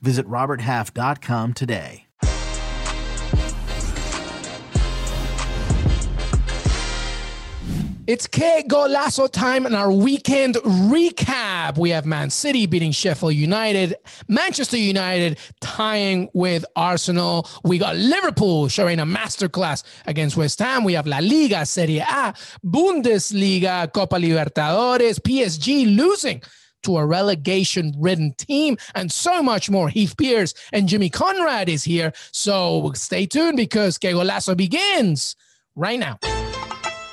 Visit RobertHalf.com today. It's Que Golazo time and our weekend recap. We have Man City beating Sheffield United, Manchester United tying with Arsenal. We got Liverpool showing a masterclass against West Ham. We have La Liga, Serie A, Bundesliga, Copa Libertadores, PSG losing to a relegation ridden team and so much more. Heath Pearce and Jimmy Conrad is here. So stay tuned because Que Golazo begins right now.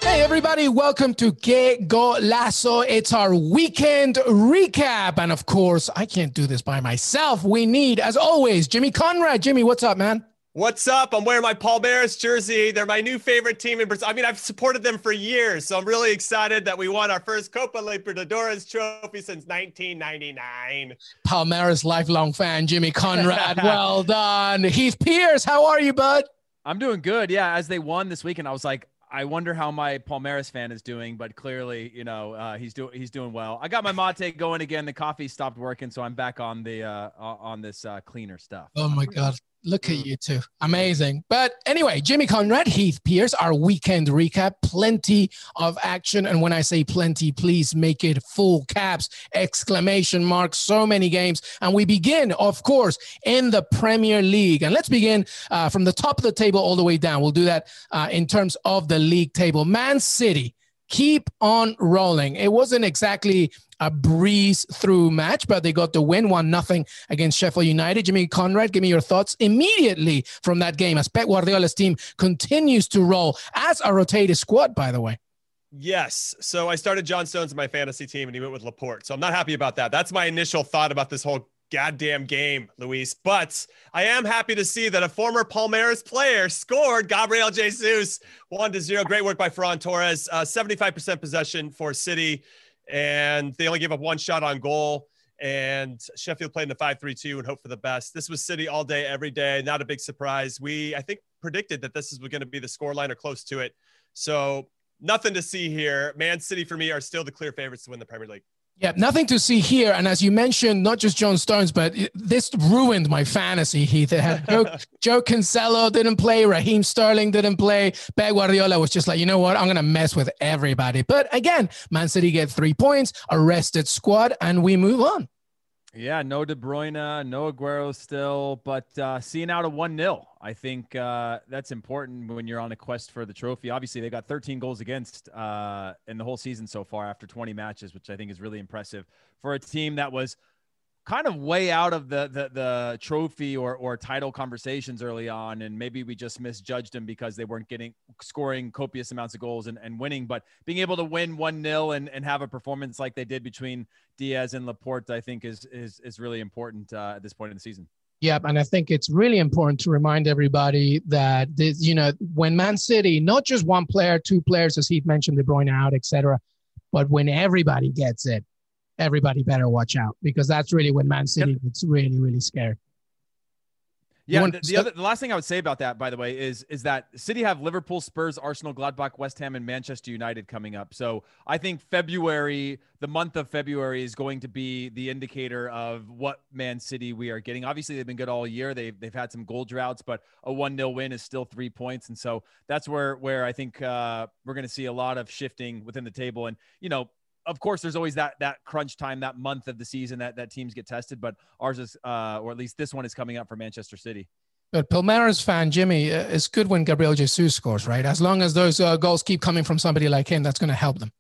Hey, everybody, welcome to Que Golazo. It's our weekend recap. And of course, I can't do this by myself. We need, as always, Jimmy Conrad. Jimmy, what's up, man? What's up? I'm wearing my Palmeiras jersey. They're my new favorite team in Brazil. I mean, I've supported them for years, so I'm really excited that we won our first Copa Libertadores trophy since 1999. Palmeiras lifelong fan, Jimmy Conrad. well done. Heath Pearce. how are you, bud? I'm doing good. Yeah, as they won this weekend, I was like, I wonder how my Palmeiras fan is doing, but clearly, you know, uh, he's doing he's doing well. I got my mate going again. The coffee stopped working, so I'm back on the uh, on this uh, cleaner stuff. Oh my god! Look at you two. Amazing. But anyway, Jimmy Conrad, Heath Pearce, our weekend recap. Plenty of action. And when I say plenty, please make it full caps, exclamation marks, so many games. And we begin, of course, in the Premier League. And let's begin uh, from the top of the table all the way down. We'll do that uh, in terms of the league table. Man City keep on rolling. It wasn't exactly a breeze through match, but they got the win one nothing against Sheffield United. Jimmy Conrad, give me your thoughts immediately from that game as Pep Guardiola's team continues to roll as a rotated squad, by the way. Yes. So I started John Stones in my fantasy team and he went with Laporte. So I'm not happy about that. That's my initial thought about this whole goddamn game, Luis. But I am happy to see that a former Palmeiras player scored Gabriel Jesus one to zero. Great work by Ferran Torres. Uh, 75% possession for City, and they only gave up one shot on goal. And Sheffield played in the 5 3 2 and hope for the best. This was City all day, every day. Not a big surprise. We, I think, predicted that this is going to be the scoreline or close to it. So nothing to see here. Man City, for me, are still the clear favorites to win the Premier League. Yeah, nothing to see here. And as you mentioned, not just John Stones, but this ruined my fantasy, Heath. It had Joe, Joe Cancelo didn't play, Raheem Sterling didn't play. Pep Guardiola was just like, you know what? I'm going to mess with everybody. But again, Man City get three points, arrested squad, and we move on. Yeah, no De Bruyne, no Aguero still, but uh, seeing out a 1 0. I think uh, that's important when you're on a quest for the trophy. Obviously, they got 13 goals against uh, in the whole season so far after 20 matches, which I think is really impressive for a team that was kind of way out of the the, the trophy or, or title conversations early on and maybe we just misjudged them because they weren't getting scoring copious amounts of goals and, and winning but being able to win 1-0 and, and have a performance like they did between dias and laporte i think is is, is really important uh, at this point in the season Yep, and I think it's really important to remind everybody that this, you know when Man City, not just one player, two players, as he mentioned, De Bruyne out, etc., but when everybody gets it, everybody better watch out because that's really when Man City gets really, really scared. Yeah, the, the, other the last thing I would say about that, by the way, is is that City have Liverpool, Spurs, Arsenal, Gladbach, West Ham, and Manchester United coming up. So I think February, the month of February, is going to be the indicator of what Man City we are getting. Obviously, they've been good all year. They've they've had some goal droughts, but a one 0 win is still three points, and so that's where where I think uh, we're going to see a lot of shifting within the table. And you know, of course, there's always that that crunch time, that month of the season that that teams get tested. But ours is, uh, or at least this one is coming up for Manchester City. But Palmeiras fan Jimmy, uh, it's good when Gabriel Jesus scores, right? As long as those uh, goals keep coming from somebody like him, that's going to help them.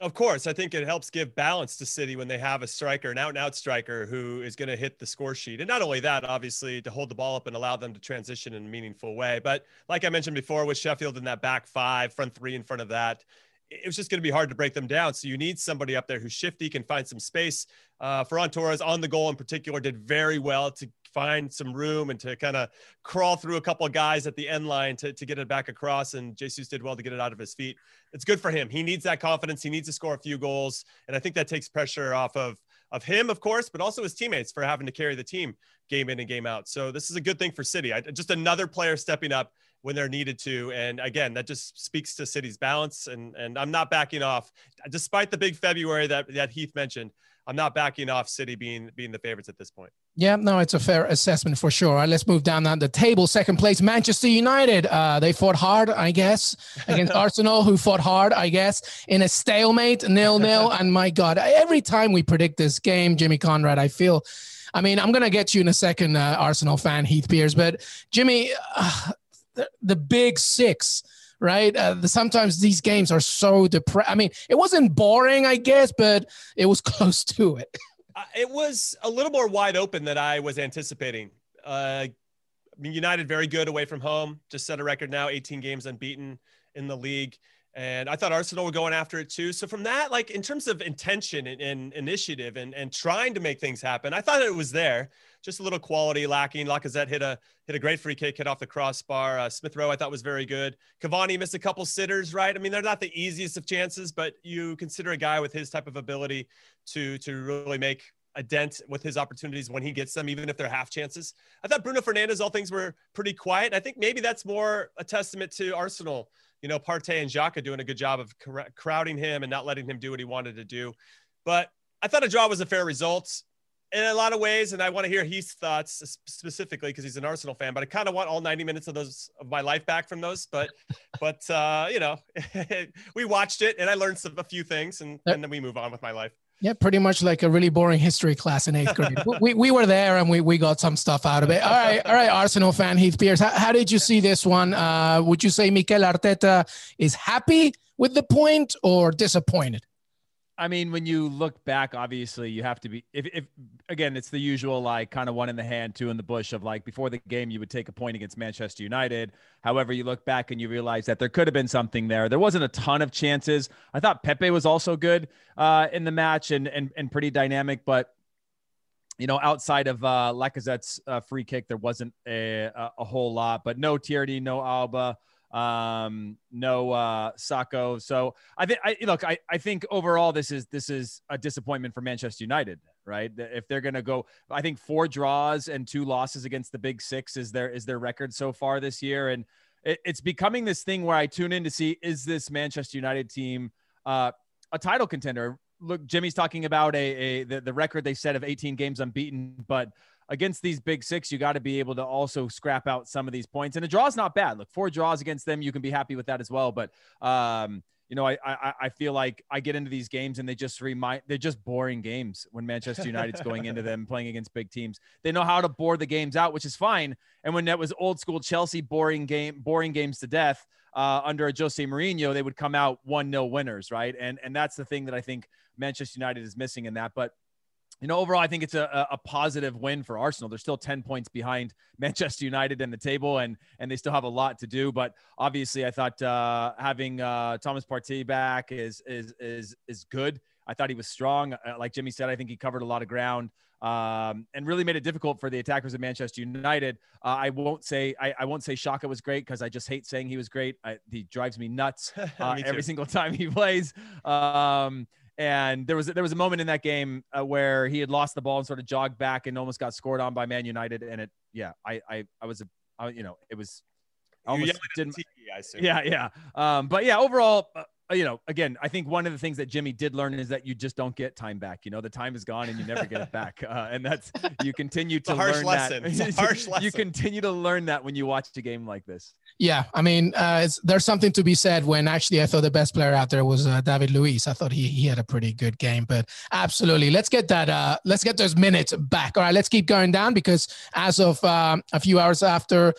Of course, I think it helps give balance to City when they have a striker, an out and out striker who is going to hit the score sheet. And not only that, obviously, to hold the ball up and allow them to transition in a meaningful way. But like I mentioned before, with Sheffield in that back five, front three in front of that, it was just going to be hard to break them down. So you need somebody up there who's shifty, can find some space. Uh, Ferran Torres on the goal in particular did very well to find some room and to kind of crawl through a couple of guys at the end line to, to get it back across. And Jesus did well to get it out of his feet. It's good for him. He needs that confidence. He needs to score a few goals. And I think that takes pressure off of, of him, of course, but also his teammates for having to carry the team game in and game out. So this is a good thing for City. I, just another player stepping up when they're needed to. And again, that just speaks to City's balance. And and I'm not backing off, despite the big February that that Heath mentioned. I'm not backing off City being being the favorites at this point. Yeah, no, it's a fair assessment for sure. All right, let's move down the table. Second place, Manchester United. Uh, they fought hard, I guess, against Arsenal, who fought hard, I guess, in a stalemate, nil nil. and my God, every time we predict this game, Jimmy Conrad, I feel. I mean, I'm gonna get you in a second, uh, Arsenal fan, Heath Pearce, but Jimmy, uh, the, big six right? Uh, the, sometimes these games are so depressed. I mean, it wasn't boring, I guess, but it was close to it. Uh, it was a little more wide open than I was anticipating. Uh, I mean, United very good away from home. Just set a record now, 18 games unbeaten in the league. And I thought Arsenal were going after it too. So from that, like in terms of intention and, and, initiative and, and trying to make things happen, I thought it was there. Just a little quality lacking. Lacazette hit a hit a great free kick, hit off the crossbar. Uh, Smith Rowe I thought was very good. Cavani missed a couple sitters, right? I mean, they're not the easiest of chances, but you consider a guy with his type of ability to to really make a dent with his opportunities when he gets them, even if they're half chances. I thought Bruno Fernandes, all things were pretty quiet. I think maybe that's more a testament to Arsenal you know, Partey and Xhaka doing a good job of crowding him and not letting him do what he wanted to do. But I thought a draw was a fair result in a lot of ways, and I want to hear Heath's thoughts specifically because he's an Arsenal fan. But I kind of want all 90 minutes of those of my life back from those. But, but uh, you know, we watched it, and I learned some, a few things, and, and then we move on with my life. Yeah, pretty much like a really boring history class in eighth grade. we, we were there and we, we got some stuff out of it. All right, all right, Arsenal fan Heath Pearce. How, how did you see this one? Uh, would you say Mikel Arteta is happy with the point or disappointed? I mean, when you look back, obviously you have to be. If, if again, it's the usual like kind of one in the hand, two in the bush of like before the game you would take a point against Manchester United. However, you look back and you realize that there could have been something there. There wasn't a ton of chances. I thought Pepe was also good uh, in the match and and and pretty dynamic, but you know, outside of uh, Lacazette's uh, free kick, there wasn't a, a, a whole lot. But no Tierney, no Auba um no uh Saka so i think i look i i think overall this is this is a disappointment for manchester united right? If they're gonna go i think four draws and two losses against the big six is their is their record so far this year. And it, it's becoming this thing where i tune in to see is this manchester united team uh a title contender? Look jimmy's talking about a, a the, the record they set of 18 games unbeaten but against these big six, you got to be able to also scrap out some of these points. And a draw is not bad. Look, four draws against them, you can be happy with that as well. But um, you know, I, I I feel like I get into these games and they just remind they're just boring games when Manchester United's going into them playing against big teams. They know how to bore the games out, which is fine. And when that was old school Chelsea boring game, boring games to death uh, under a Jose Mourinho, they would come out one 0 winners, right? And and that's the thing that I think Manchester United is missing in that. But you know, overall, I think it's a, a positive win for Arsenal. They're still 10 points behind Manchester United in the table, and and they still have a lot to do. But obviously, I thought uh, having uh, Thomas Partey back is is is is good. I thought he was strong. Uh, like Jimmy said, I think he covered a lot of ground um, and really made it difficult for the attackers of Manchester United. Uh, I won't say I, I, won't say Xhaka was great because I just hate saying he was great. I, he drives me nuts uh, me every single time he plays. Um, and there was there was a moment in that game uh, where he had lost the ball and sort of jogged back and almost got scored on by Man United. And it, yeah, I I, I was a, I, you know, it was almost didn't. TV, yeah, yeah. Um, but yeah, overall, uh, you know, again, I think one of the things that Jimmy did learn is that you just don't get time back. You know, the time is gone and you never get it back. Uh, and that's you continue to learn lesson. that. harsh lesson. You continue to learn that when you watch a game like this. Yeah, I mean, uh, there's something to be said when actually I thought the best player out there was uh, David Luiz. I thought he he had a pretty good game, but absolutely, let's get that. Uh, let's get those minutes back. All right, let's keep going down because as of um, a few hours after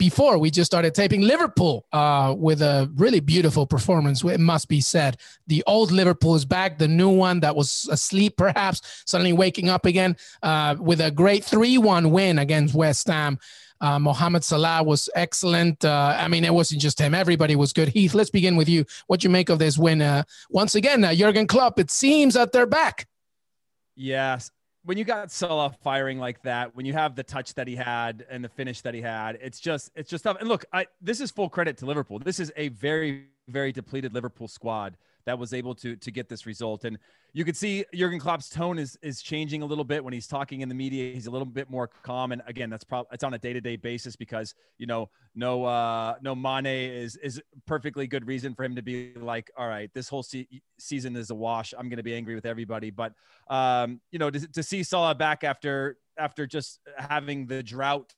before we just started taping Liverpool uh, with a really beautiful performance. It must be said. The old Liverpool is back. The new one that was asleep, perhaps, suddenly waking up again uh, with a great 3 1 win against West Ham. Uh, Mohamed Salah was excellent. Uh, I mean, it wasn't just him. Everybody was good. Heath, let's begin with you. What do you make of this win? Uh, once again, uh, Jurgen Klopp, it seems that they're back. Yes. When you got Salah firing like that, when you have the touch that he had and the finish that he had, it's just it's just tough. And look, I this is full credit to Liverpool. This is a very very depleted Liverpool squad that was able to to get this result. And you could see Jurgen Klopp's tone is is changing a little bit when he's talking in the media. He's a little bit more calm. And again, that's probably it's on a day to day basis because you know no uh no Mane is is perfectly good reason for him to be like, all right, this whole se- season is a wash. I'm going to be angry with everybody. But um you know to, to see Salah back after after just having the drought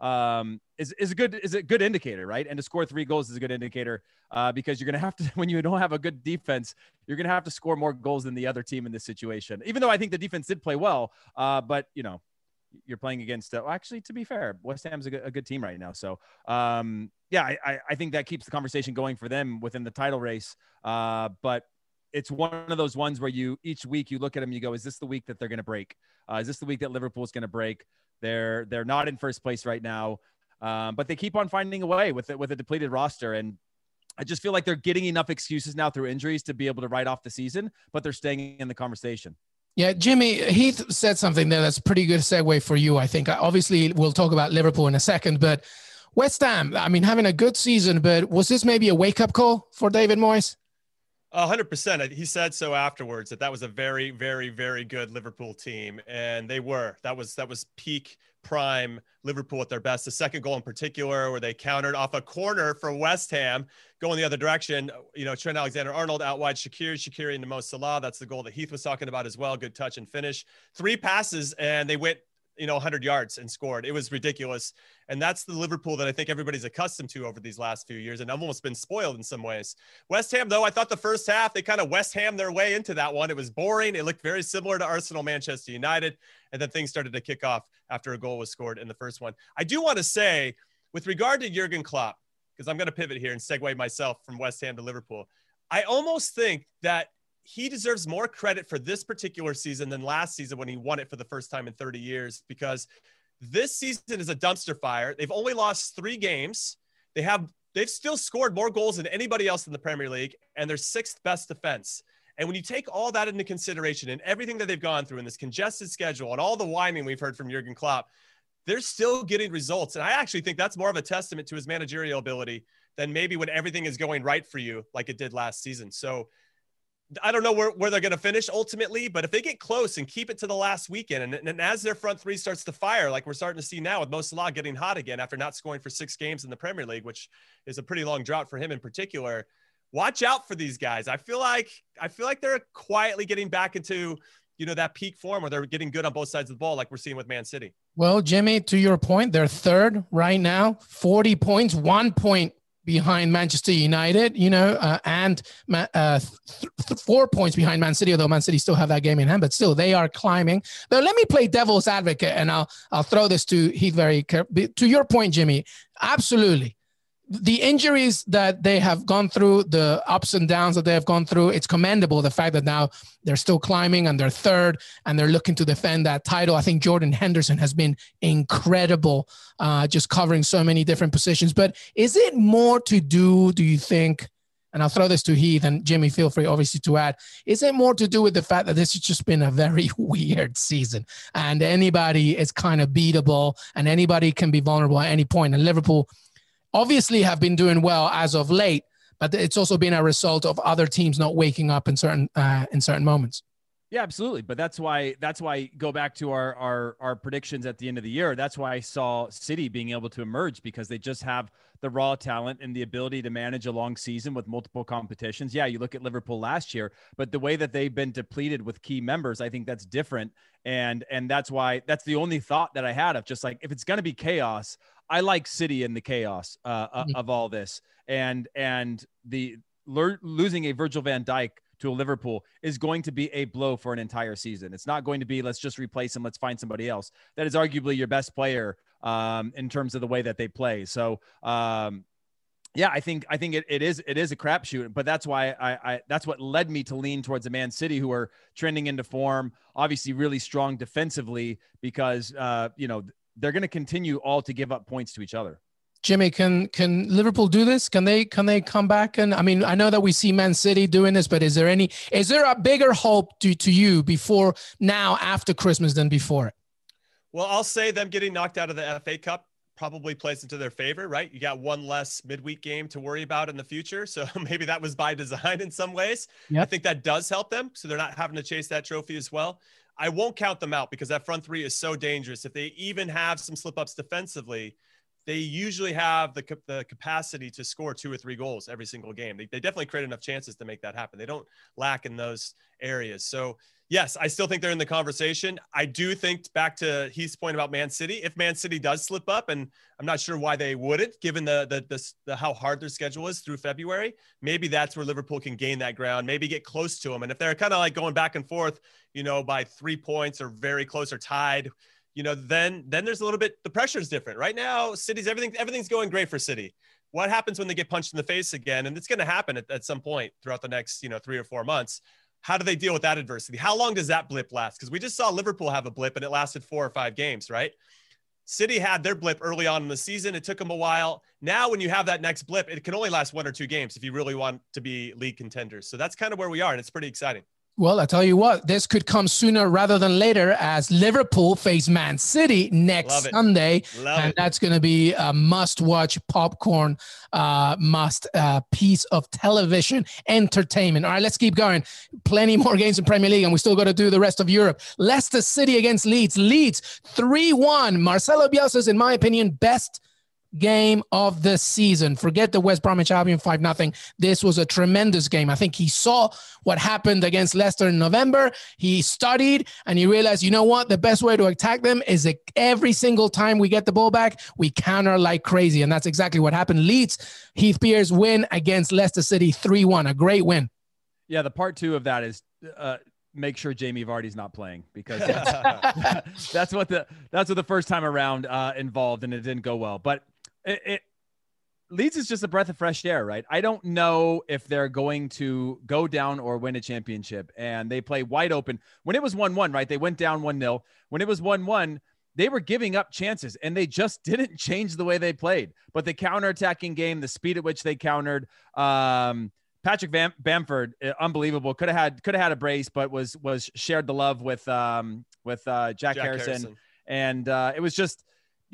um, is, is a good is a good indicator, right? And to score three goals is a good indicator uh, because you're going to have to when you don't have a good defense, you're going to have to score more goals than the other team in this situation. Even though I think the defense did play well, uh, but you know you're playing against. Uh, well, actually, to be fair, West Ham's a good, a good team right now. So um, yeah, I, I think that keeps the conversation going for them within the title race. Uh, but it's one of those ones where you each week you look at them, you go, is this the week that they're going to break? Uh, is this the week that Liverpool's going to break? They're they're not in first place right now, um, but they keep on finding a way with it with a depleted roster. And I just feel like they're getting enough excuses now through injuries to be able to write off the season, but they're staying in the conversation. Yeah, Jimmy Heath said something there that's pretty good segue for you. I think obviously we'll talk about Liverpool in a second, but West Ham. I mean, having a good season, but was this maybe a wake up call for David Moyes? Hundred percent. He said so afterwards that that was a very, very, very good Liverpool team, and they were. That was that was peak prime Liverpool at their best. The second goal in particular, where they countered off a corner for West Ham, going the other direction. You know, Trent Alexander-Arnold out wide, Shaqiri, Shaqiri into Mo Salah. That's the goal that Heath was talking about as well. Good touch and finish. Three passes, and they went you know 100 yards and scored. It was ridiculous. And that's the liverpool that i think everybody's accustomed to over these last few years and i've almost been spoiled in some ways. West ham though i thought the first half they kind of west ham their way into that one. It was boring. It looked very similar to arsenal manchester united. And then things started to kick off after a goal was scored in the first one. I do want to say with regard to jurgen klopp because i'm going to pivot here and segue myself from west ham to liverpool i almost think that he deserves more credit for this particular season than last season when he won it for the first time in 30 years because this season is a dumpster fire. They've only lost three games. They have they've still scored more goals than anybody else in the Premier League, and they're sixth best defense. And when you take all that into consideration and everything that they've gone through in this congested schedule and all the whining we've heard from Jurgen Klopp, they're still getting results. And I actually think that's more of a testament to his managerial ability than maybe when everything is going right for you, like it did last season. So I don't know where, where they're going to finish ultimately, but if they get close and keep it to the last weekend, and, and as their front three starts to fire, like we're starting to see now with Mo Salah getting hot again after not scoring for six games in the Premier League, which is a pretty long drought for him in particular. Watch out for these guys. I feel like I feel like they're quietly getting back into you know that peak form where they're getting good on both sides of the ball, like we're seeing with Man City. Well, Jimmy, to your point, they're third right now, forty points, one point behind Manchester United, you know, uh, and uh, th- th- four points behind Man City, although Man City still have that game in hand, but still they are climbing. Though, let me play devil's advocate, and I'll I'll throw this to Heath very to your point, Jimmy. Absolutely, the injuries that they have gone through, the ups and downs that they have gone through, it's commendable. The fact that now they're still climbing and they're third and they're looking to defend that title. I think Jordan Henderson has been incredible, uh, just covering so many different positions. But is it more to do, do you think? And I'll throw this to Heath and Jimmy, feel free, obviously, to add. Is it more to do with the fact that this has just been a very weird season and anybody is kind of beatable and anybody can be vulnerable at any point? And Liverpool, obviously have been doing well as of late, but it's also been a result of other teams not waking up in certain uh, in certain moments. Yeah, absolutely. But that's why that's why go back to our our our predictions at the end of the year. That's why I saw City being able to emerge because they just have the raw talent and the ability to manage a long season with multiple competitions. Yeah, you look at Liverpool last year, but the way that they've been depleted with key members, I think that's different. And and that's why that's the only thought that I had of just like if it's going to be chaos, I like City in the chaos uh, uh, mm-hmm. of all this, and and the losing a Virgil Van Dijk to a Liverpool is going to be a blow for an entire season. It's not going to be let's just replace him, let's find somebody else. That is arguably your best player um, in terms of the way that they play. So. Um, yeah, I think I think it, it is it is a crapshoot, but that's why I, I that's what led me to lean towards a Man City who are trending into form, obviously really strong defensively because uh, you know they're going to continue all to give up points to each other. Jimmy, can can Liverpool do this? Can they can they come back? And I mean, I know that we see Man City doing this, but is there any is there a bigger hope to to you before now after Christmas than before? Well, I'll say them getting knocked out of the FA Cup probably plays into their favor, right? You got one less midweek game to worry about in the future. So maybe that was by design in some ways. Yep. I think that does help them. So they're not having to chase that trophy as well. I won't count them out because that front three is so dangerous. If they even have some slip ups defensively, they usually have the, the capacity to score two or three goals every single game. They, they definitely create enough chances to make that happen. They don't lack in those areas. So yes, I still think they're in the conversation. I do think back to Heath's point about Man City. If Man City does slip up, and I'm not sure why they wouldn't, given the the, the, the how hard their schedule is through February, maybe that's where Liverpool can gain that ground, maybe get close to them. And if they're kind of like going back and forth, you know, by three points or very close or tied, you know, then then there's a little bit the pressure is different. Right now, City's everything everything's going great for City. What happens when they get punched in the face again? And it's going to happen at, at some point throughout the next, you know, three or four months how do they deal with that adversity? How long does that blip last? Because we just saw Liverpool have a blip and it lasted four or five games, right? City had their blip early on in the season. It took them a while. Now, when you have that next blip, it can only last one or two games if you really want to be league contenders. So that's kind of where we are, and it's pretty exciting. Well, I tell you what, this could come sooner rather than later as Liverpool face Man City next Sunday, Love and it. that's going to be a must-watch popcorn, uh, must uh, piece of television entertainment. All right, let's keep going. Plenty more games in Premier League, and we still got to do the rest of Europe. Leicester City against Leeds. Leeds three-one. Marcelo Bielsa's, in my opinion, best game of the season. Forget the West Bromwich Albion 5 nothing. This was a tremendous game. I think he saw what happened against Leicester in November. He studied and he realized, you know what? The best way to attack them is that every single time we get the ball back, we counter like crazy. And that's exactly what happened. Leeds, Heath Pearce win against Leicester City 3 1. A great win. Yeah, the part two of that is uh, make sure Jamie Vardy's not playing because that's, that's, what the that's what the first time around uh, involved and it didn't go well. But it, it Leeds is just a breath of fresh air, right? I don't know if they're going to go down or win a championship. And they play wide open. When it was 1 1, right? They went down 1 0. When it was 1 1, they were giving up chances and they just didn't change the way they played. But the counter-attacking game, the speed at which they countered, um, Patrick Bam- Bamford, uh, unbelievable. Could have had could have had a brace, but was was shared the love with um, with uh, Jack, Jack Harrison. Harrison. and uh, it was just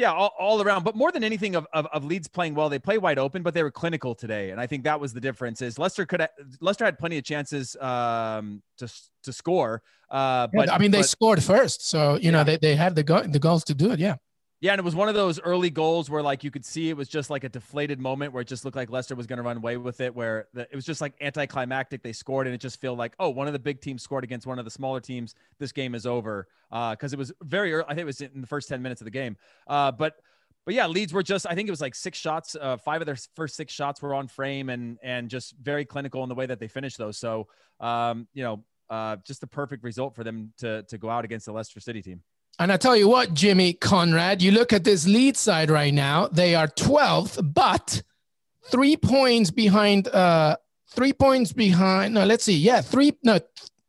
yeah, all, all, around. But more than anything, of, of, of Leeds playing well, they play wide open, but they were clinical today, and I think that was the difference. Is Leicester could have, Leicester had plenty of chances um, to to score, uh, but yeah, I mean they but, scored first, so you yeah. know they, they had the go- the goals to do it. Yeah. Yeah, and it was one of those early goals where like you could see it was just like a deflated moment where it just looked like Leicester was going to run away with it. Where the, it was just like anticlimactic. They scored, and it just felt like, oh, one of the big teams scored against one of the smaller teams. This game is over because uh, it was very early. I think it was in the first ten minutes of the game. Uh, but but yeah, Leeds were just I think it was like six shots. Uh, five of their first six shots were on frame, and and just very clinical in the way that they finished those. So um, you know, uh, just a perfect result for them to to go out against the Leicester City team. And I tell you what, Jimmy Conrad, you look at this lead side right now, they are 12th, but three points behind, uh, three points behind. No, let's see. Yeah, three, no,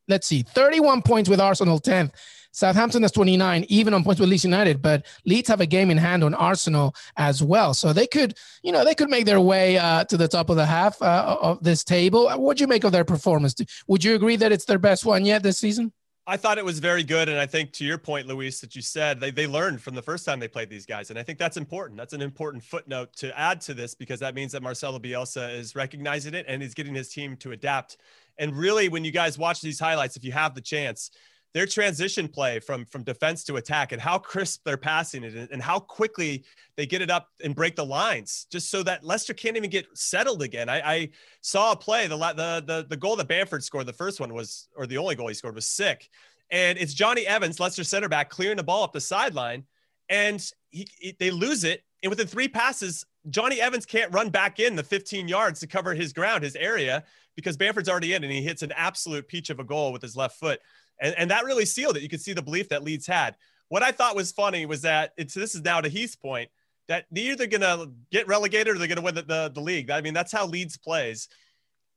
let's see, 31 points with Arsenal 10th. Southampton is 29, even on points with Leeds United, but Leeds have a game in hand on Arsenal as well. So they could, you know, they could make their way uh, to the top of the half uh, of this table. What do you make of their performance? Would you agree that it's their best one yet this season? I thought it was very good. And I think to your point, Luis, that you said they, they learned from the first time they played these guys. And I think that's important. That's an important footnote to add to this because that means that Marcelo Bielsa is recognizing it and he's getting his team to adapt. And really, when you guys watch these highlights, if you have the chance, their transition play from from defense to attack and how crisp they're passing it and how quickly they get it up and break the lines just so that Leicester can't even get settled again. I, I saw a play the, the the the goal that Bamford scored the first one was or the only goal he scored was sick and it's Jonny Evans Leicester center back clearing the ball up the sideline and he, he, they lose it and within three passes Jonny Evans can't run back in the 15 yards to cover his ground his area because Bamford's already in and he hits an absolute peach of a goal with his left foot. And, and that really sealed it. You could see the belief that Leeds had. What I thought was funny was that it's this is now to Heath's point that they're either going to get relegated or they're going to win the, the, the, league. I mean, that's how Leeds plays.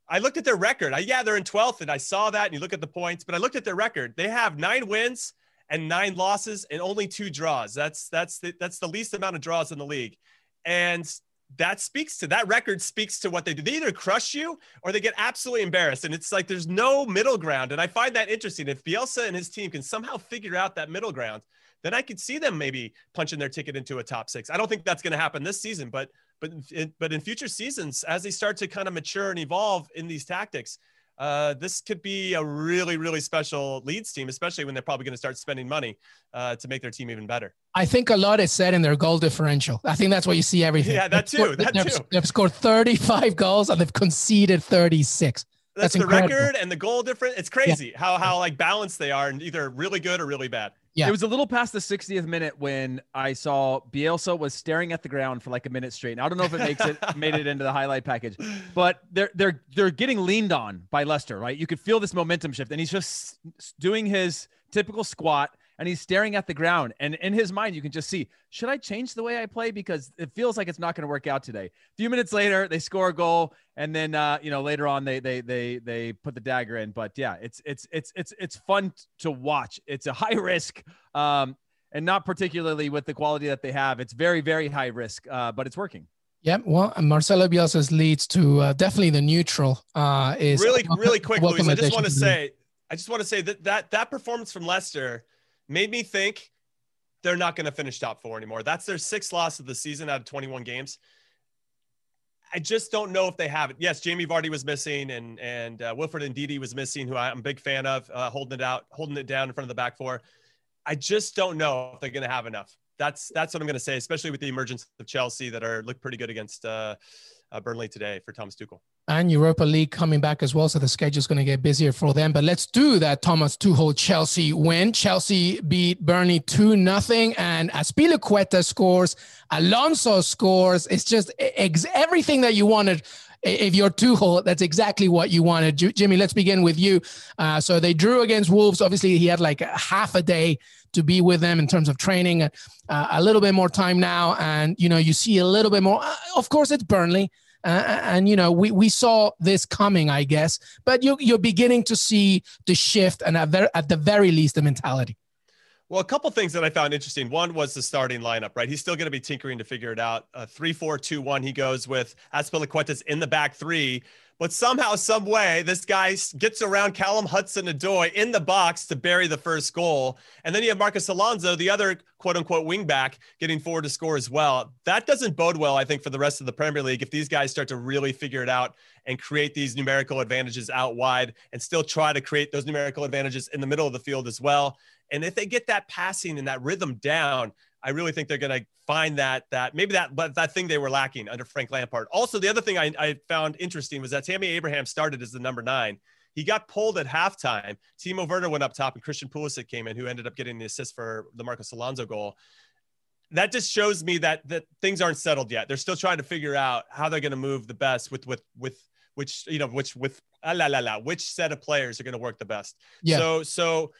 I looked at their record. I, yeah, they're in 12th, and I saw that, and you look at the points, but I looked at their record. They have nine wins and nine losses and only two draws. That's that's the, that's the least amount of draws in the league. And that speaks to that record speaks to what they do. They either crush you or they get absolutely embarrassed. And it's like there's no middle ground. And I find that interesting. If Bielsa and his team can somehow figure out that middle ground, then I could see them maybe punching their ticket into a top six. I don't think that's going to happen this season, but but but in future seasons, as they start to kind of mature and evolve in these tactics, uh, this could be a really, really special Leeds team, especially when they're probably going to start spending money uh, to make their team even better. I think a lot is said in their goal differential. I think that's why you see everything. Yeah, that too. Scored, that they've, too. They've scored 35 goals and they've conceded 36. That's, that's the incredible. record and the goal difference. It's crazy yeah. how how like balanced they are and either really good or really bad. Yeah. It was a little past the 60th minute when I saw Bielsa was staring at the ground for like a minute straight. And I don't know if it makes it made it into the highlight package, but they're they're they're getting leaned on by Leicester, right? You could feel this momentum shift, and he's just doing his typical squat and he's staring at the ground. And in his mind, you can just see, should I change the way I play? Because it feels like it's not going to work out today. A few minutes later, they score a goal. And then, uh, you know, later on they, they, they, they put the dagger in, but yeah, it's, it's, it's, it's, it's fun to watch. It's a high risk, um, and not particularly with the quality that they have. It's very, very high risk, uh, but it's working. Yeah, well, Marcelo Bielsa's Leeds to uh, definitely the neutral uh, is really, really quick, Luis. I just want to say, I just want to say that that that performance from Leicester made me think they're not going to finish top four anymore. That's their sixth loss of the season out of 21 games. I just don't know if they have it. Yes, Jamie Vardy was missing, and and uh, Wilfred Ndidi was missing, who I'm a big fan of, uh, holding it out, holding it down in front of the back four. I just don't know if they're going to have enough. That's that's what I'm going to say, especially with the emergence of Chelsea that are look pretty good against uh, uh, Burnley today for Thomas Tuchel. And Europa League coming back as well, so the schedule is going to get busier for them. But let's do that Thomas Tuchel Chelsea win. Chelsea beat Burnley 2 nothing, and Azpilicueta scores, Alonso scores. It's just ex- everything that you wanted if you're too Tuchel, that's exactly what you wanted. Jimmy, let's begin with you. Uh, so they drew against Wolves. Obviously, he had like half a day to be with them in terms of training, uh, a little bit more time now. And, you know, you see a little bit more. Uh, of course, it's Burnley. Uh, and you know we, we saw this coming i guess but you, you're beginning to see the shift and at, ver- at the very least the mentality well, a couple things that I found interesting. One was the starting lineup, right? He's still going to be tinkering to figure it out. Uh, three, four, two, one. He goes with Azpilicueta's in the back three, but somehow, some way, this guy gets around Callum Hudson-Odoi in the box to bury the first goal, and then you have Marcos Alonso, the other quote unquote wingback, getting forward to score as well. That doesn't bode well, I think, for the rest of the Premier League if these guys start to really figure it out and create these numerical advantages out wide, and still try to create those numerical advantages in the middle of the field as well. And if they get that passing and that rhythm down, I really think they're going to find that that maybe that but that thing they were lacking under Frank Lampard. Also, the other thing I, I found interesting was that Tammy Abraham started as the number nine. He got pulled at halftime. Timo Werner went up top, and Christian Pulisic came in, who ended up getting the assist for the Marcos Alonso goal. That just shows me that that things aren't settled yet. They're still trying to figure out how they're going to move the best with with with which you know which with ah, la la la which set of players are going to work the best. Yeah. So so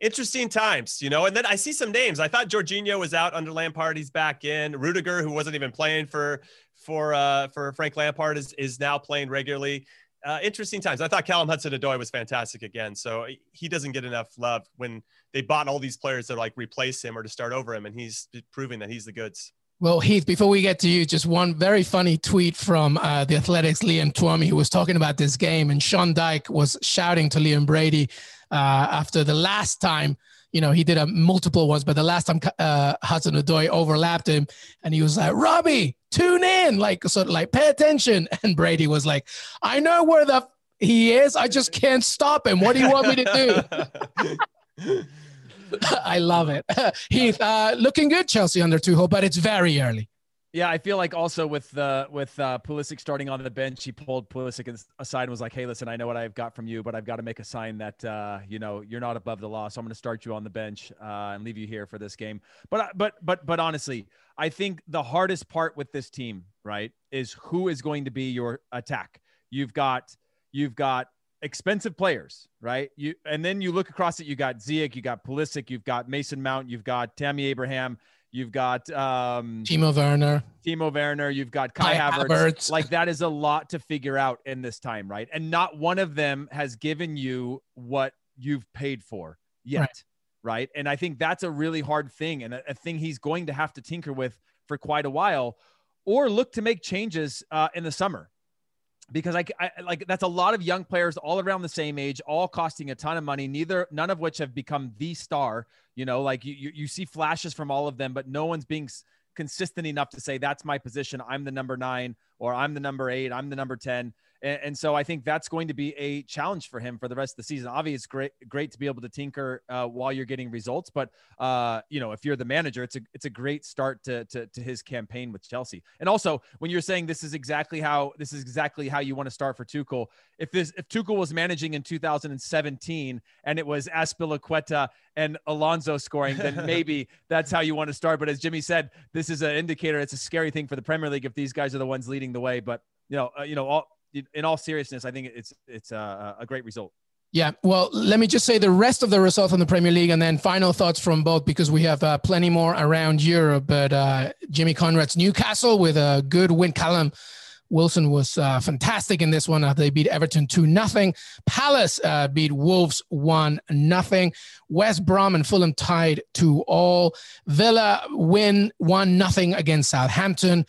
interesting times, you know. And then I see some names. I thought Jorginho was out under Lampard. He's back in. Rudiger, who wasn't even playing for for uh, for Frank Lampard, is is now playing regularly. Uh, interesting times. I thought Callum Hudson-Odoi was fantastic again. So he doesn't get enough love when they bought all these players to like replace him or to start over him, and he's proving that he's the goods. Well, Heath, before we get to you, just one very funny tweet from uh, the Athletic's Liam Twomey, who was talking about this game, and Sean Dyche was shouting to Liam Brady uh, after the last time. You know, he did a multiple ones, but the last time uh, Hudson-Odoi overlapped him, and he was like, "Robbie, tune in, like sort of like pay attention." And Brady was like, "I know where the f- he is. I just can't stop him. What do you want me to do?" I love it. Heath, uh, looking good, Chelsea under Tuchel, but it's very early. Yeah, I feel like also with uh, with uh, Pulisic starting on the bench, he pulled Pulisic aside and was like, "Hey, listen, I know what I've got from you, but I've got to make a sign that uh, you know you're not above the law. So I'm going to start you on the bench uh, and leave you here for this game." But uh, but but but honestly, I think the hardest part with this team, right, is who is going to be your attack. You've got you've got expensive players, right? You and then you look across it. You got Ziyech, you got Pulisic, you've got Mason Mount, you've got Tammy Abraham, you've got um, Timo Werner, Timo Werner, you've got Kai, Kai Havertz. Havertz. Like that is a lot to figure out in this time, right? And not one of them has given you what you've paid for yet, right? right? And I think that's a really hard thing and a, a thing he's going to have to tinker with for quite a while or look to make changes uh, in the summer because I, I, like that's a lot of young players all around the same age, all costing a ton of money. Neither none of which have become the star. You know, like you you, you see flashes from all of them, but no one's being consistent enough to say that's my position. I'm the number nine, or I'm the number eight. I'm the number ten. And, and, so I think that's going to be a challenge for him for the rest of the season. Obviously, it's great, great to be able to tinker uh, while you're getting results. But uh, you know, if you're the manager, it's a it's a great start to, to to his campaign with Chelsea. And also, when you're saying this is exactly how this is exactly how you want to start for Tuchel. If this if Tuchel was managing in 2017 and it was Azpilicueta and Alonso scoring, then maybe that's how you want to start. But as Jimmy said, this is an indicator. It's a scary thing for the Premier League if these guys are the ones leading the way. But you know, uh, you know, all in all seriousness, I think it's it's a, a great result. Yeah, well, let me just say the rest of the results from the Premier League and then final thoughts from both because we have uh, plenty more around Europe. But uh, Jimmy Conrad's Newcastle with a good win. Callum Wilson was uh, fantastic in this one. Uh, they beat Everton 2 nothing. Palace uh, beat Wolves 1 nothing. West Brom and Fulham tied 2 all. Villa win 1 nothing against Southampton.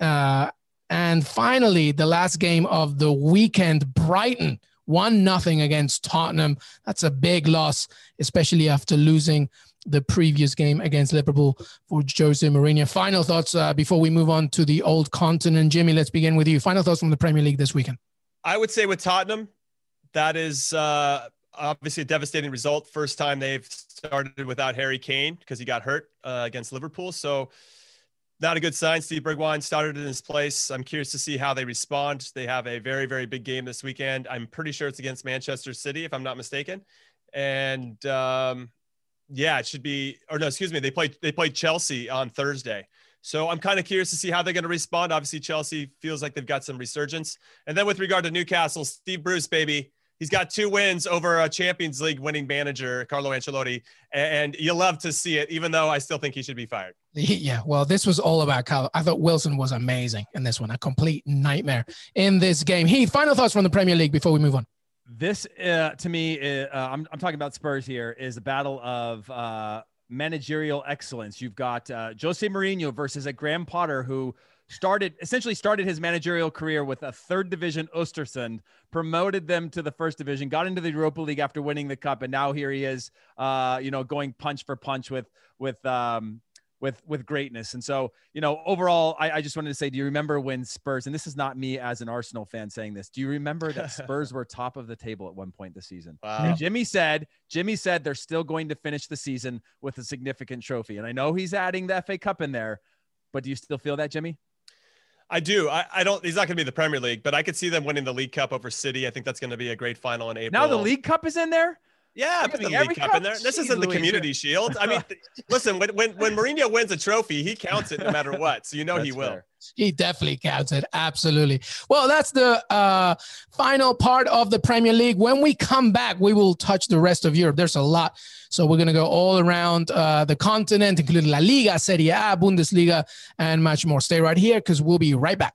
Uh, and finally, the last game of the weekend, Brighton one nothing against Tottenham. That's a big loss, especially after losing the previous game against Liverpool for Jose Mourinho. Final thoughts uh, before we move on to the old continent. Jimmy, let's begin with you. Final thoughts from the Premier League this weekend. I would say with Tottenham, that is uh, obviously a devastating result. First time they've started without Harry Kane because he got hurt uh, against Liverpool. So not a good sign. Steve Bergwijn started in his place. I'm curious to see how they respond. They have a very, very big game this weekend. I'm pretty sure it's against Manchester City, if I'm not mistaken. And um, yeah, it should be. Or no, excuse me. They played. They played Chelsea on Thursday. So I'm kind of curious to see how they're going to respond. Obviously, Chelsea feels like they've got some resurgence. And then with regard to Newcastle, Steve Bruce, baby, He's got two wins over a Champions League winning manager, Carlo Ancelotti, and you love to see it, even though I still think he should be fired. Yeah, well, this was all about Carlo. I thought Wilson was amazing in this one, a complete nightmare in this game. Heath, final thoughts from the Premier League before we move on. This, uh, to me, uh, I'm, I'm talking about Spurs here, is a battle of uh, managerial excellence. You've got uh, Jose Mourinho versus a Graham Potter who started essentially started his managerial career with a third division Ostersund, promoted them to the first division, got into the Europa League after winning the cup, and now here he is, uh, you know, going punch for punch with with um, with with greatness. And so, you know, overall, I, I, just wanted to say, do you remember when Spurs? And this is not me as an Arsenal fan saying this. Do you remember that Spurs were top of the table at one point this season? Wow. Jimmy said, Jimmy said they're still going to finish the season with a significant trophy. And I know he's adding the FA Cup in there, but do you still feel that, Jimmy? I do. I, I don't. He's not going to be the Premier League, but I could see them winning the League Cup over City. I think that's going to be a great final in April. Now the League Cup is in there. Yeah, put the League Cup, in there. This isn't the Community Shield. I mean, listen, when, when when Mourinho wins a trophy, he counts it no matter what. So you know that's he will. Fair. He definitely counts it. Absolutely. Well, that's the uh, final part of the Premier League. When we come back, we will touch the rest of Europe. There's a lot. So we're going to go all around uh, the continent, including La Liga, Serie A, Bundesliga, and much more. Stay right here because we'll be right back.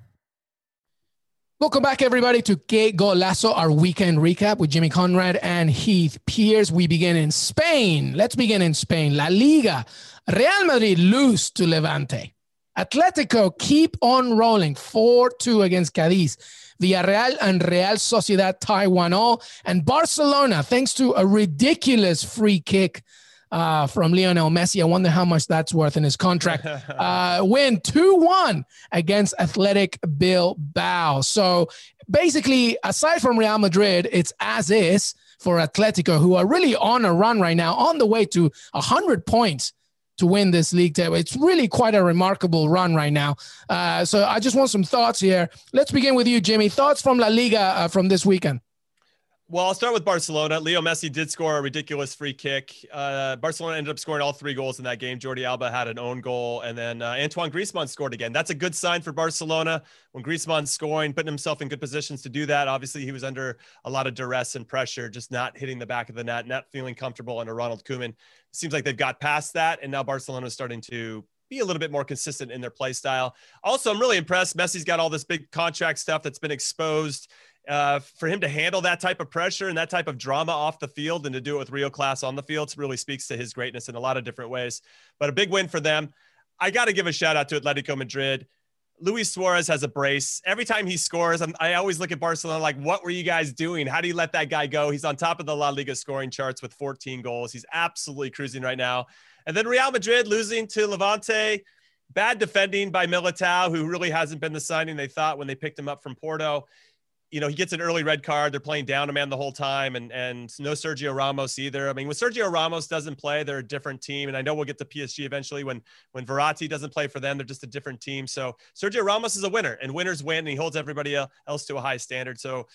Welcome back, everybody, to Que Golazo, our weekend recap with Jimmy Conrad and Heath Pearce. We begin in Spain. Let's begin in Spain. La Liga. Real Madrid lose to Levante. Atletico keep on rolling 4 2 against Cadiz. Villarreal and Real Sociedad tie 1 0. And Barcelona, thanks to a ridiculous free kick uh, from Lionel Messi. I wonder how much that's worth in his contract. Uh, win 2 1 against Athletic Bilbao. So basically, aside from Real Madrid, it's as is for Atletico, who are really on a run right now, on the way to 100 points to win this league table. It's really quite a remarkable run right now. Uh, so I just want some thoughts here. Let's begin with you, Jimmy. Thoughts from La Liga uh, from this weekend? Well, I'll start with Barcelona. Leo Messi did score a ridiculous free kick. Uh, Barcelona ended up scoring all three goals in that game. Jordi Alba had an own goal, and then uh, Antoine Griezmann scored again. That's a good sign for Barcelona when Griezmann's scoring, putting himself in good positions to do that. Obviously, he was under a lot of duress and pressure, just not hitting the back of the net, not feeling comfortable under Ronald Koeman. Seems like they've got past that, and now Barcelona is starting to be a little bit more consistent in their play style. Also, I'm really impressed. Messi's got all this big contract stuff that's been exposed uh, for him to handle that type of pressure and that type of drama off the field and to do it with real class on the field really speaks to his greatness in a lot of different ways. But a big win for them. I got to give a shout out to Atletico Madrid. Luis Suarez has a brace. Every time he scores, I'm, i always look at Barcelona like, what were you guys doing? How do you let that guy go? He's on top of the La Liga scoring charts with 14 goals. He's absolutely cruising right now. And then Real Madrid losing to Levante. Bad defending by Militao, who really hasn't been the signing they thought when they picked him up from Porto you know, he gets an early red card. They're playing down a man the whole time, and and no Sergio Ramos either. I mean, when Sergio Ramos doesn't play, they're a different team. And I know we'll get to PSG eventually. When when Verratti doesn't play for them, they're just a different team. So Sergio Ramos is a winner, and winners win, and he holds everybody else to a high standard. So,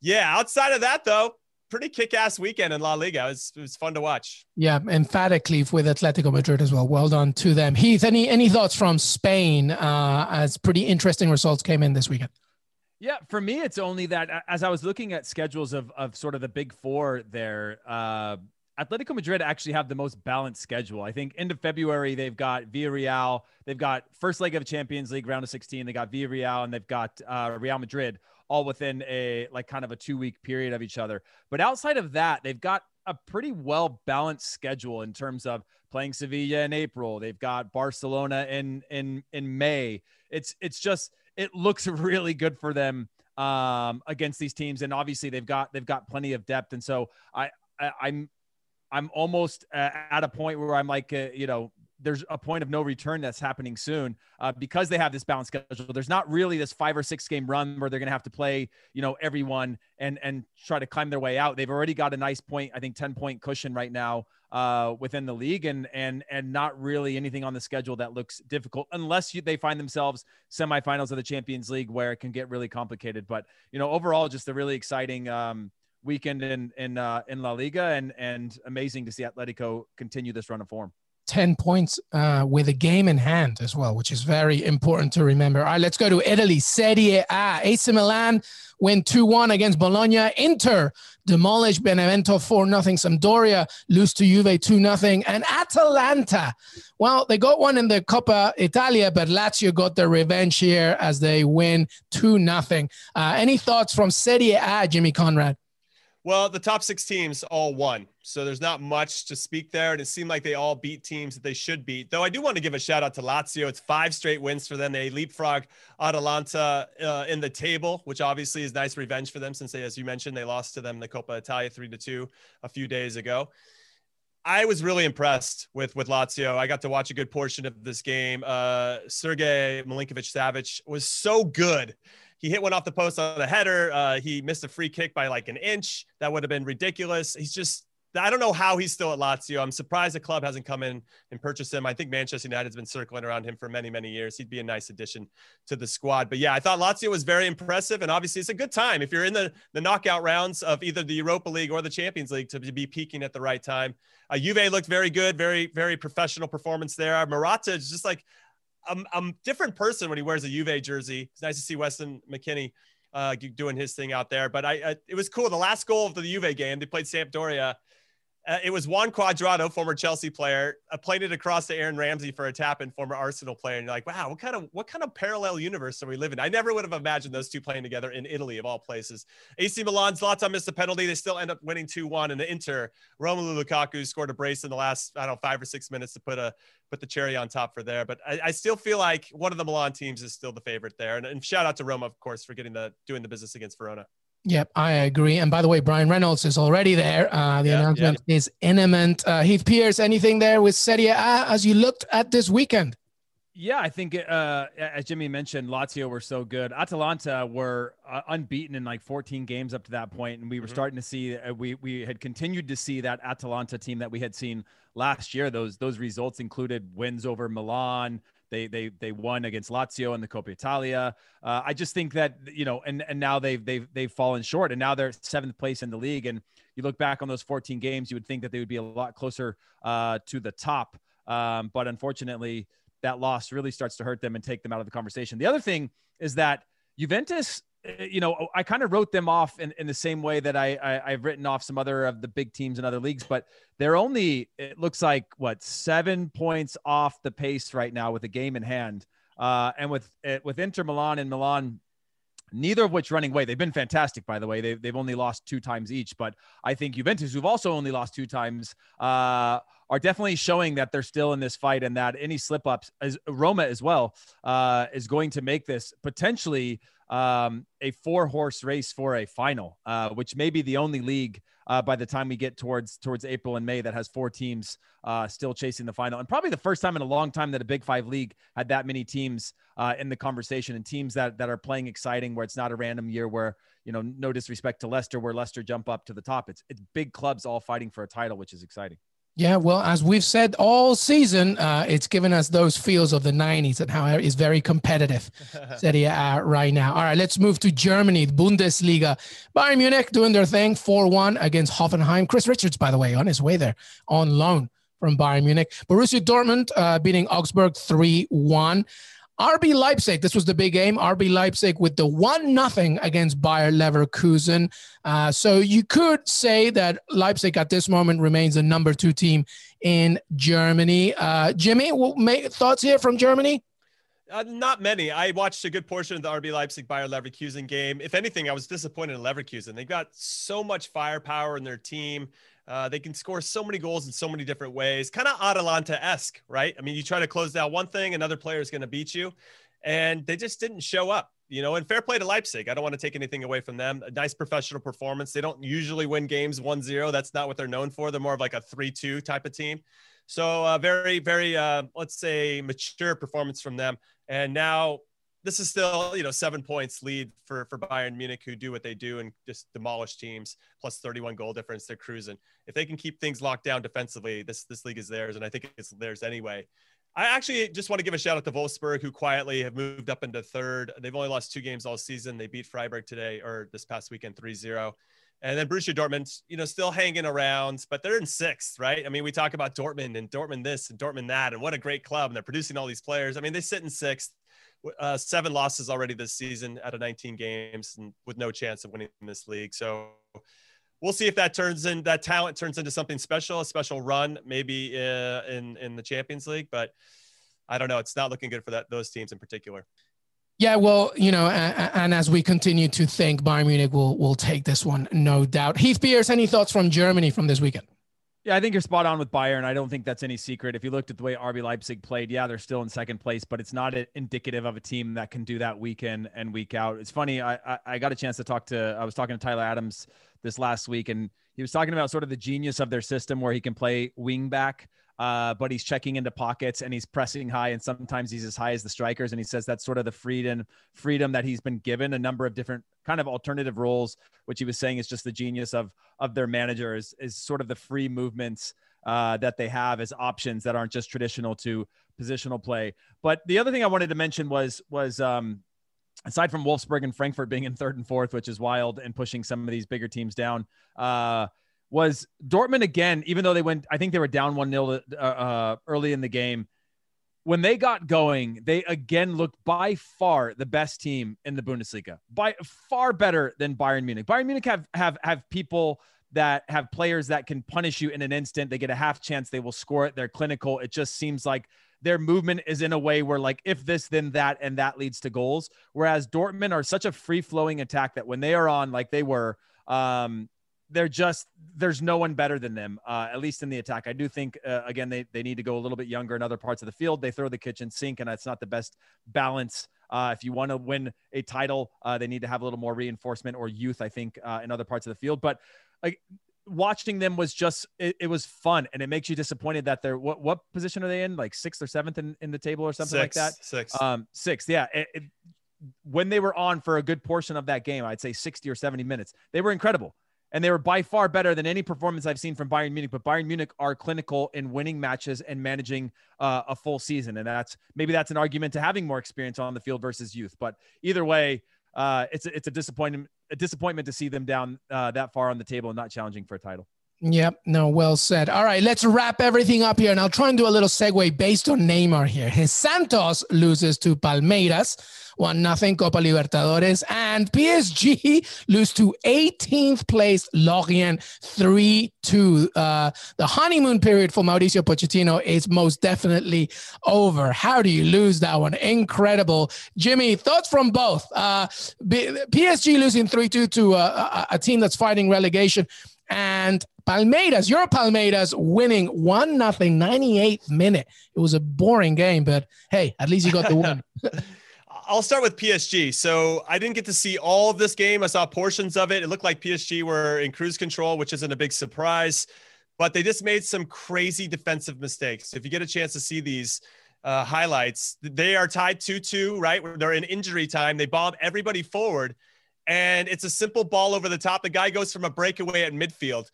yeah. Outside of that, though, pretty kick-ass weekend in La Liga. It was, it was fun to watch. Yeah, emphatically with Atletico Madrid as well. Well done to them. Heath, any any thoughts from Spain uh, as pretty interesting results came in this weekend? Yeah, for me, it's only that as I was looking at schedules of of sort of the big four there, uh, Atletico Madrid actually have the most balanced schedule. I think end of February they've got Villarreal, they've got first leg of Champions League round of 16, they got Villarreal, and they've got uh, Real Madrid all within a like kind of a two week period of each other. But outside of that, they've got a pretty well balanced schedule in terms of playing Sevilla in April. They've got Barcelona in in in May. It's it's just it looks really good for them um, against these teams. And obviously they've got they've got plenty of depth. And so I, I I'm, I'm almost uh, at a point where I'm like uh, you know there's a point of no return that's happening soon uh, because they have this balanced schedule. There's not really this five or six game run where they're going to have to play, you know, everyone and and try to climb their way out. They've already got a nice point, I think, ten point cushion right now uh, within the league, and and and not really anything on the schedule that looks difficult unless you, they find themselves semifinals of the Champions League where it can get really complicated. But you know, overall, just a really exciting. Um, weekend in in uh, in La Liga and and amazing to see Atletico continue this run of form. 10 points uh, with a game in hand as well, which is very important to remember. All right, let's go to Italy. Serie A. AC Milan win 2 1 against Bologna. Inter demolish Benevento 4 0. Sampdoria lose to Juve 2 0. And Atalanta, well, they got one in the Coppa Italia, but Lazio got their revenge here as they win 2 0. Uh, any thoughts from Serie A, Jimmy Conrad? Well, the top six teams all won. So there's not much to speak there. And it seemed like they all beat teams that they should beat. Though I do want to give a shout out to Lazio. It's five straight wins for them. They leapfrog Atalanta uh, in the table, which obviously is nice revenge for them since they, as you mentioned, they lost to them in the Coppa Italia three to two a few days ago. I was really impressed with with Lazio. I got to watch a good portion of this game. Uh, Sergey Milinkovic Savic was so good he hit one off the post on the header. Uh, he missed a free kick by like an inch. That would have been ridiculous. He's just, I don't know how he's still at Lazio. I'm surprised the club hasn't come in and purchased him. I think Manchester United's been circling around him for many, many years. He'd be a nice addition to the squad. But yeah, I thought Lazio was very impressive. And obviously, it's a good time if you're in the, the knockout rounds of either the Europa League or the Champions League to be peaking at the right time. Uh, Juve looked very good, very, very professional performance there. Morata is just like, a, a different person when he wears a Juve jersey. It's nice to see Weston McKennie uh, doing his thing out there. But I, I, it was cool. The last goal of the Juve game, they played Sampdoria. Uh, it was Juan Cuadrado, former Chelsea player, uh, played it across to Aaron Ramsey for a tap in, former Arsenal player. And you're like, wow, what kind of what kind of parallel universe are we living? I never would have imagined those two playing together in Italy of all places. AC Milan, Zlatan missed a penalty. They still end up winning 2-1. And the Inter, Romelu Lukaku scored a brace in the last, I don't know, five or six minutes to put a put the cherry on top for there. But I, I still feel like one of the Milan teams is still the favorite there. And, and shout out to Roma, of course, for getting the doing the business against Verona. Yep, I agree. And by the way, Bryan Reynolds is already there. Uh, the Yeah, announcement is imminent. Uh, Heath Pearce, anything there with Serie A as you looked at this weekend? Yeah, I think uh, as Jimmy mentioned, Lazio were so good. Atalanta were uh, unbeaten in like 14 games up to that point, and we were Mhm. starting to see uh, we we had continued to see that Atalanta team that we had seen last year. Those those results included wins over Milan. They they they won against Lazio in the Coppa Italia. Uh, I just think that you know, and and now they've they've they've fallen short, and now they're seventh place in the league. And you look back on those 14 games, you would think that they would be a lot closer uh, to the top, um, but unfortunately that loss really starts to hurt them and take them out of the conversation. The other thing is that Juventus, you know, I kind of wrote them off in, in the same way that I, I I've written off some other of the big teams in other leagues, but they're only it looks like what seven points off the pace right now with a game in hand. Uh, and with uh, with Inter Milan and Milan, neither of which running away. They've been fantastic, by the way. They've, they've only lost two times each, but I think Juventus, who've also only lost two times, uh, are definitely showing that they're still in this fight and that any slip ups, as Roma as well, uh, is going to make this potentially um, a four horse race for a final, uh, which may be the only league uh, by the time we get towards towards April and May that has four teams uh, still chasing the final, and probably the first time in a long time that a Big Five league had that many teams uh, in the conversation and teams that that are playing exciting, where it's not a random year where you know no disrespect to Leicester, where Leicester jump up to the top. It's it's big clubs all fighting for a title, which is exciting. Yeah, well, as we've said all season, uh, it's given us those feels of the 90s and how it's very competitive Serie A right now. All right, let's move to Germany, the Bundesliga. Bayern Munich doing their thing 4 1 against Hoffenheim. Chris Richards, by the way, on his way there on loan from Bayern Munich. Borussia Dortmund uh, beating Augsburg 3 1. RB Leipzig, this was the big game. RB Leipzig with the one nothing against Bayer Leverkusen. Uh, so you could say that Leipzig at this moment remains the number two team in Germany. Uh, Jimmy, what, may, thoughts here from Germany? Uh, not many. I watched a good portion of the RB Leipzig Bayer Leverkusen game. If anything, I was disappointed in Leverkusen. They got so much firepower in their team. Uh, they can score so many goals in so many different ways, kind of Atalanta esque, right? I mean, you try to close down one thing, another player is going to beat you. And they just didn't show up, you know. And fair play to Leipzig. I don't want to take anything away from them. A nice professional performance. They don't usually win games 1 0. That's not what they're known for. They're more of like a 3 2 type of team. So, uh, very, very, uh, let's say, mature performance from them. And now this is still, you know, seven points lead for for Bayern Munich, who do what they do and just demolish teams. Plus 31 goal difference, they're cruising. If they can keep things locked down defensively, this this league is theirs, and I think it's theirs anyway. I actually just want to give a shout out to Wolfsburg, who quietly have moved up into third. They've only lost two games all season. They beat Freiburg today or this past weekend 3-0. And then Borussia Dortmund, you know, still hanging around, but they're in sixth, right? I mean, we talk about Dortmund and Dortmund this and Dortmund that, and what a great club. And they're producing all these players. I mean, they sit in sixth, uh, seven losses already this season out of 19 games, and with no chance of winning this league. So we'll see if that turns in that talent turns into something special, a special run, maybe uh, in in the Champions League. But I don't know. It's not looking good for that those teams in particular. Yeah, well, you know, and, and as we continue to think, Bayern Munich will will take this one, no doubt. Heath Pearce, any thoughts from Germany from this weekend? Yeah, I think you're spot on with Bayern. I don't think that's any secret. If you looked at the way RB Leipzig played, yeah, they're still in second place, but it's not indicative of a team that can do that week in and week out. It's funny. I, I, I got a chance to talk to. I was talking to Tyler Adams this last week, and he was talking about sort of the genius of their system where he can play wing back uh, but he's checking into pockets and he's pressing high, and sometimes he's as high as the strikers. And he says that's sort of the freedom freedom that he's been given a number of different kind of alternative roles, which he was saying is just the genius of of their managers is sort of the free movements uh, that they have as options that aren't just traditional to positional play. But the other thing I wanted to mention was was um, aside from Wolfsburg and Frankfurt being in third and fourth, which is wild and pushing some of these bigger teams down. Uh, was Dortmund again, even though they went, I think they were down 1 0 uh, uh, early in the game. When they got going, they again looked by far the best team in the Bundesliga, by far better than Bayern Munich. Bayern Munich have have have people that have players that can punish you in an instant. They get a half chance, they will score it. They're clinical. It just seems like their movement is in a way where like if this then that and that leads to goals. Whereas Dortmund are such a free flowing attack that when they are on like they were, um, they're just there's no one better than them uh, at least in the attack. I do think uh, again they, they need to go a little bit younger in other parts of the field. They throw the kitchen sink and that's not the best balance Uh, if you want to win a title, uh, they need to have a little more reinforcement or youth, I think, uh, in other parts of the field. But like watching them was just it, it, was fun and it makes you disappointed that they're what what position are they in? Like sixth or seventh in, in the table or something six, like that? Six um sixth yeah. It, it, when they were on for a good portion of that game i'd say 60 or 70 minutes they were incredible and they were by far better than any performance I've seen from Bayern Munich. But Bayern Munich are clinical in winning matches and managing uh, a full season, and that's maybe that's an argument to having more experience on the field versus youth. But either way, uh, it's a, it's a disappointment a disappointment to see them down uh, that far on the table and not challenging for a title. Yep. No, well said. All right, let's wrap everything up here. And I'll try and do a little segue based on Neymar here. His Santos loses to Palmeiras, 1 nothing Copa Libertadores. And PSG lose to 18th place Lorient 3 2. Uh, the honeymoon period for Mauricio Pochettino is most definitely over. How do you lose that one? Incredible. Jimmy, thoughts from both. Uh, PSG losing 3 2 to a, a team that's fighting relegation and Palmeiras, your Palmeiras winning 1 nothing 98th minute. It was a boring game, but hey, at least you got the win. I'll start with PSG. So I didn't get to see all of this game. I saw portions of it. It looked like PSG were in cruise control, which isn't a big surprise, but they just made some crazy defensive mistakes. If you get a chance to see these uh, highlights, they are tied 2 2, right? They're in injury time. They bomb everybody forward and it's a simple ball over the top. The guy goes from a breakaway at midfield.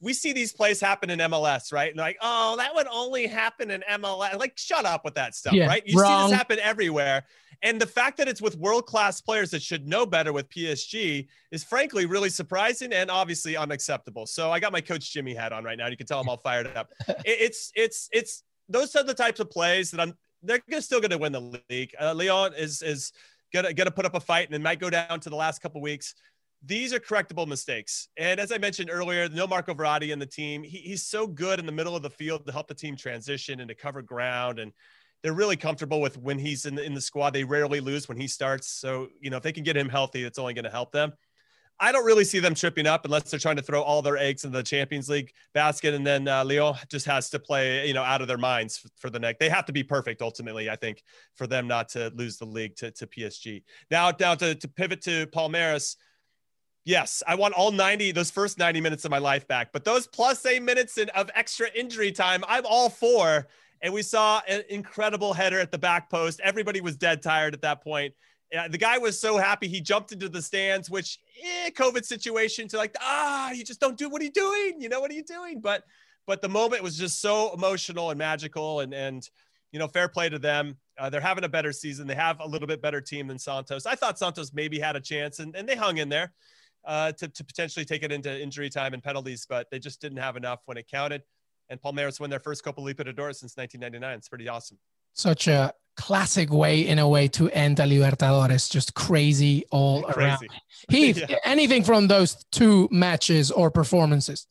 We see these plays happen in MLS, right? And like, oh, that would only happen in MLS. Like, shut up with that stuff, yeah, right? You wrong. see this happen everywhere. And the fact that it's with world class players that should know better with PSG is frankly really surprising and obviously unacceptable. So I got my coach Jimmy hat on right now. You can tell I'm all fired up. it's it's it's those are the types of plays that I'm. They're still going to win the league. Uh, Lyon is is gonna gonna put up a fight and it might go down to the last couple weeks. These are correctable mistakes. And as I mentioned earlier, no Marco Verratti in the team. He, he's so good in the middle of the field to help the team transition and to cover ground. And they're really comfortable with when he's in the, in the squad. They rarely lose when he starts. So, you know, if they can get him healthy, it's only going to help them. I don't really see them tripping up unless they're trying to throw all their eggs in the Champions League basket, and then uh, Lyon just has to play, you know, out of their minds for, for the next. They have to be perfect ultimately, I think, for them not to lose the league to, to PSG. Now, down to, to pivot to Palmeiras. Yes, I want all 90, those first 90 minutes of my life back, but those plus eight minutes in, of extra injury time, I'm all for. And we saw an incredible header at the back post. Everybody was dead tired at that point yeah, the guy was so happy he jumped into the stands, which eh, COVID situation to like, ah, you just don't do what are you doing? You know, what are you doing? But but the moment was just so emotional and magical and and you know, fair play to them. Uh, they're having a better season. They have a little bit better team than Santos. I thought Santos maybe had a chance and, and they hung in there uh, to, to potentially take it into injury time and penalties, but they just didn't have enough when it counted. And Palmeiras won their first Copa Libertadores since 1999. It's pretty awesome. Such a classic way in a way to end a Libertadores. Just crazy all crazy. around. Heath, yeah. anything from those two matches or performances?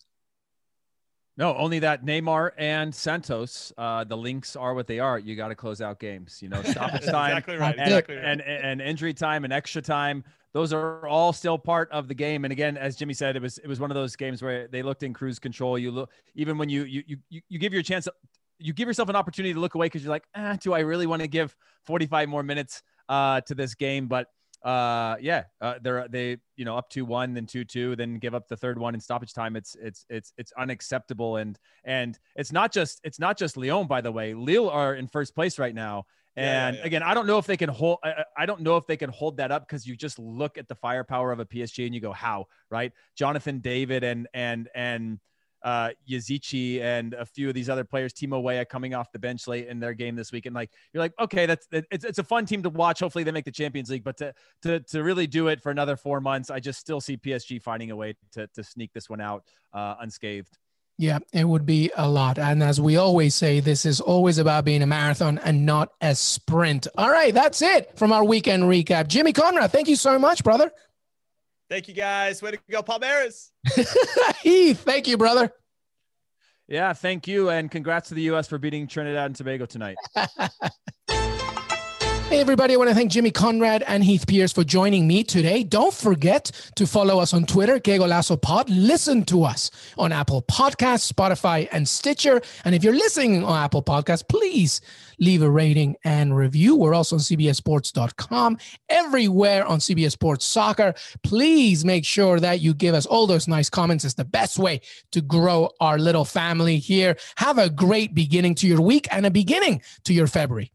No, only that Neymar and Santos, uh, the links are what they are. You got to close out games. You know, stoppage time exactly right. And, exactly right. and, and, and injury time and extra time. Those are all still part of the game. And again, as Jimmy said, it was it was one of those games where they looked in cruise control. You look even when you you you you give your chance you give yourself an opportunity to look away because you're like, ah, do I really want to give 45 more minutes uh, to this game? But uh, yeah, uh, they're they you know up to one, then two two, then give up the third one in stoppage time. It's it's it's it's unacceptable, and and it's not just it's not just Lyon, by the way. Lille are in first place right now. And yeah, yeah, yeah. again, I don't know if they can hold. I, I don't know if they can hold that up because you just look at the firepower of a PSG and you go, how right? Jonathan David and and and uh, Yazici and a few of these other players, Timo Weah coming off the bench late in their game this week. And like, you're like, okay, that's, it's, it's a fun team to watch. Hopefully they make the champions league, but to, to, to really do it for another four months, I just still see PSG finding a way to, to sneak this one out uh, unscathed. Yeah, it would be a lot. And as we always say, this is always about being a marathon and not a sprint. All right, that's it from our weekend recap. Jimmy Conrad, thank you so much, brother. Thank you, guys. Way to go, Palmeiras. Heath, thank you, brother. Yeah, thank you. And congrats to the U.S. for beating Trinidad and Tobago tonight. Hey, everybody. I want to thank Jimmy Conrad and Heath Pearce for joining me today. Don't forget to follow us on Twitter, Que Golazo Pod. Listen to us on Apple Podcasts, Spotify, and Stitcher. And if you're listening on Apple Podcasts, please leave a rating and review. We're also on CBSSports.com, everywhere on CBS Sports Soccer. Please make sure that you give us all those nice comments. It's the best way to grow our little family here. Have a great beginning to your week and a beginning to your February.